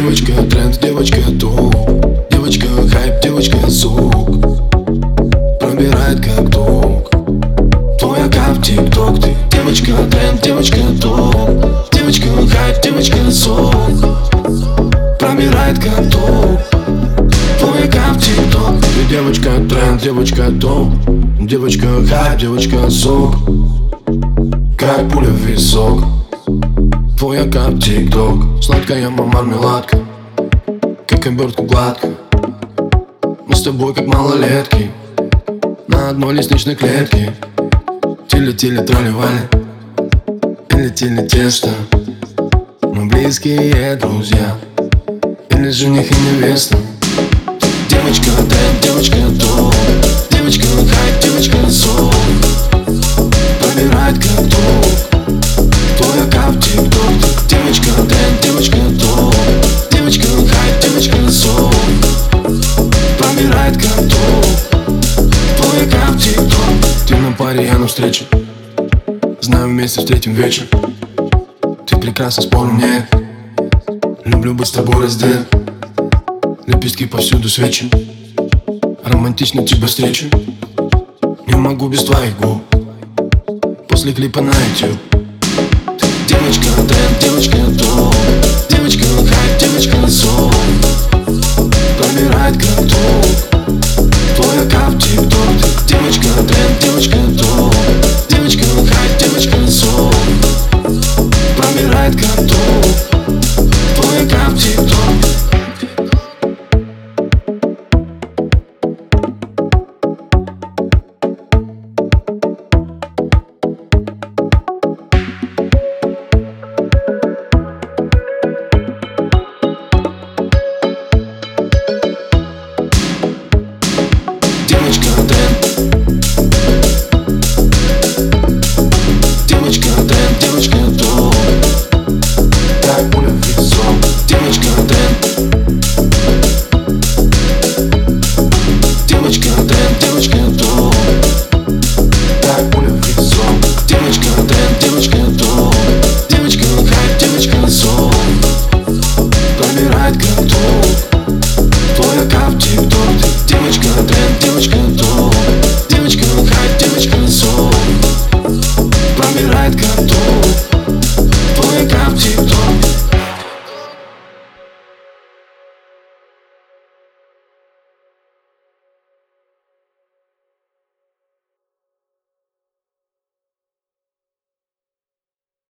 тренд, девочка топ. Девочка хайп, девочка звук Пробирает как ток Твоя как тик-ток Ты. Девочка тренд, девочка топ. Девочка хайп, девочка звук Пробирает как ток Твоя как тик-ток Ты. Девочка тренд, девочка топ. Девочка хайп, девочка звук Как пуля в висок Твоя как тик-ток. Сладкая мармеладка. Как обертка гладко Мы с тобой как малолетки. На одной лестничной клетке. Тили-тили тролливали. Или-тили тесто. Мы близкие друзья. Или жених и невеста Ты на паре, я на встрече Знаю, вместе встретим вечер. Ты прекрасна, спору нет Люблю быть с тобой раздет Лепестки повсюду свечи. Романтично тебя встречу Не могу без твоих губ. После клипа на YouTube девочка тренд, девочка топ Девочка помирает коту Твои капти топ